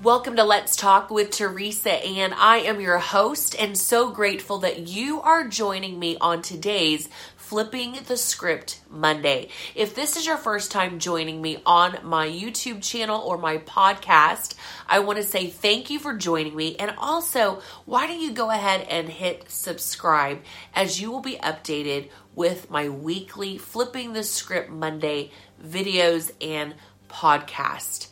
Welcome to Let's Talk with Teresa, and I am your host, and so grateful that you are joining me on today's Flipping the Script Monday. If this is your first time joining me on my YouTube channel or my podcast, I want to say thank you for joining me. And also, why don't you go ahead and hit subscribe as you will be updated with my weekly Flipping the Script Monday videos and podcast.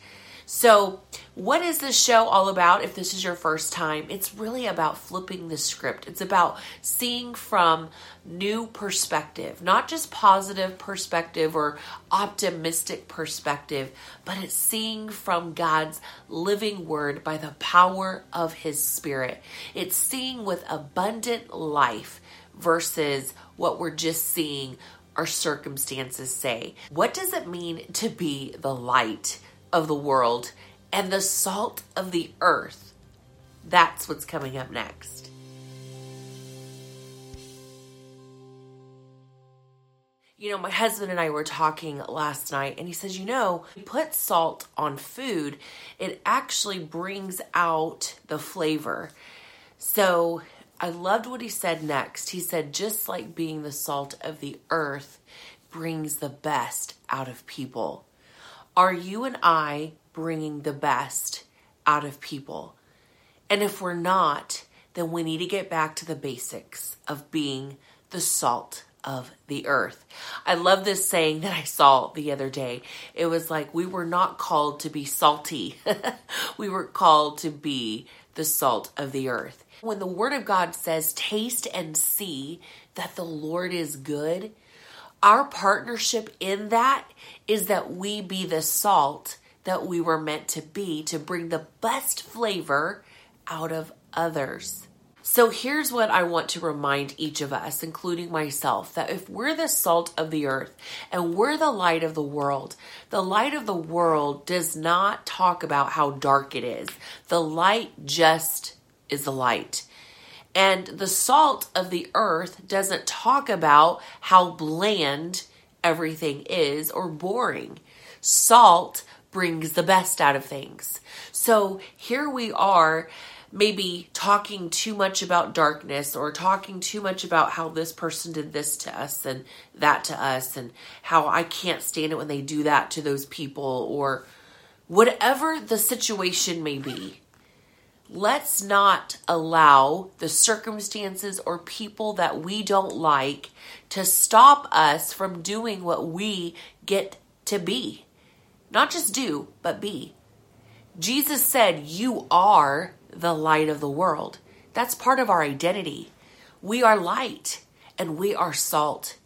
So, what is this show all about if this is your first time? It's really about flipping the script. It's about seeing from new perspective, not just positive perspective or optimistic perspective, but it's seeing from God's living word by the power of his spirit. It's seeing with abundant life versus what we're just seeing our circumstances say. What does it mean to be the light? Of the world and the salt of the earth. That's what's coming up next. You know, my husband and I were talking last night, and he says, You know, you put salt on food, it actually brings out the flavor. So I loved what he said next. He said, Just like being the salt of the earth brings the best out of people. Are you and I bringing the best out of people? And if we're not, then we need to get back to the basics of being the salt of the earth. I love this saying that I saw the other day. It was like, we were not called to be salty, we were called to be the salt of the earth. When the Word of God says, taste and see that the Lord is good, our partnership in that is that we be the salt that we were meant to be to bring the best flavor out of others. So here's what I want to remind each of us, including myself, that if we're the salt of the earth and we're the light of the world, the light of the world does not talk about how dark it is. The light just is the light. And the salt of the earth doesn't talk about how bland everything is or boring. Salt brings the best out of things. So here we are, maybe talking too much about darkness or talking too much about how this person did this to us and that to us and how I can't stand it when they do that to those people or whatever the situation may be let's not allow the circumstances or people that we don't like to stop us from doing what we get to be. Not just do, but be. Jesus said, You are the light of the world. That's part of our identity. We are light and we are salt.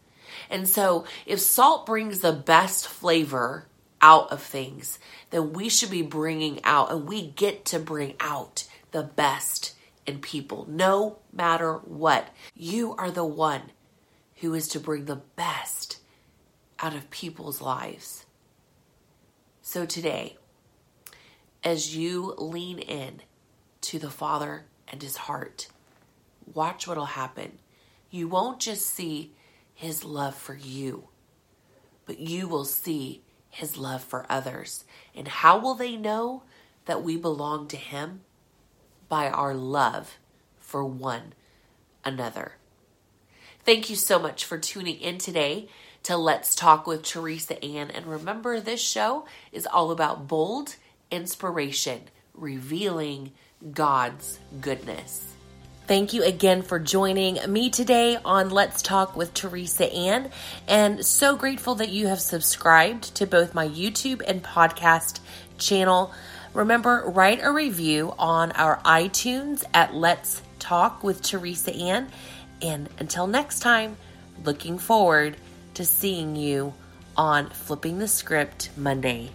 And so, if salt brings the best flavor out of things, then we should be bringing out, and we get to bring out the best in people, no matter what. You are the one who is to bring the best out of people's lives. So today, as you lean in to the Father and His heart, watch what'll happen. You won't just see His love for you, but you will see His love for others. And how will they know that we belong to Him? by our love for one another. Thank you so much for tuning in today to Let's Talk with Teresa Ann. And remember, this show is all about bold inspiration, revealing God's goodness. Thank you again for joining me today on Let's Talk with Teresa Ann. And so grateful that you have subscribed to both my YouTube and podcast channel. Remember, write a review on our iTunes at Let's Talk with Teresa Ann. And until next time, looking forward to seeing you on Flipping the Script Monday.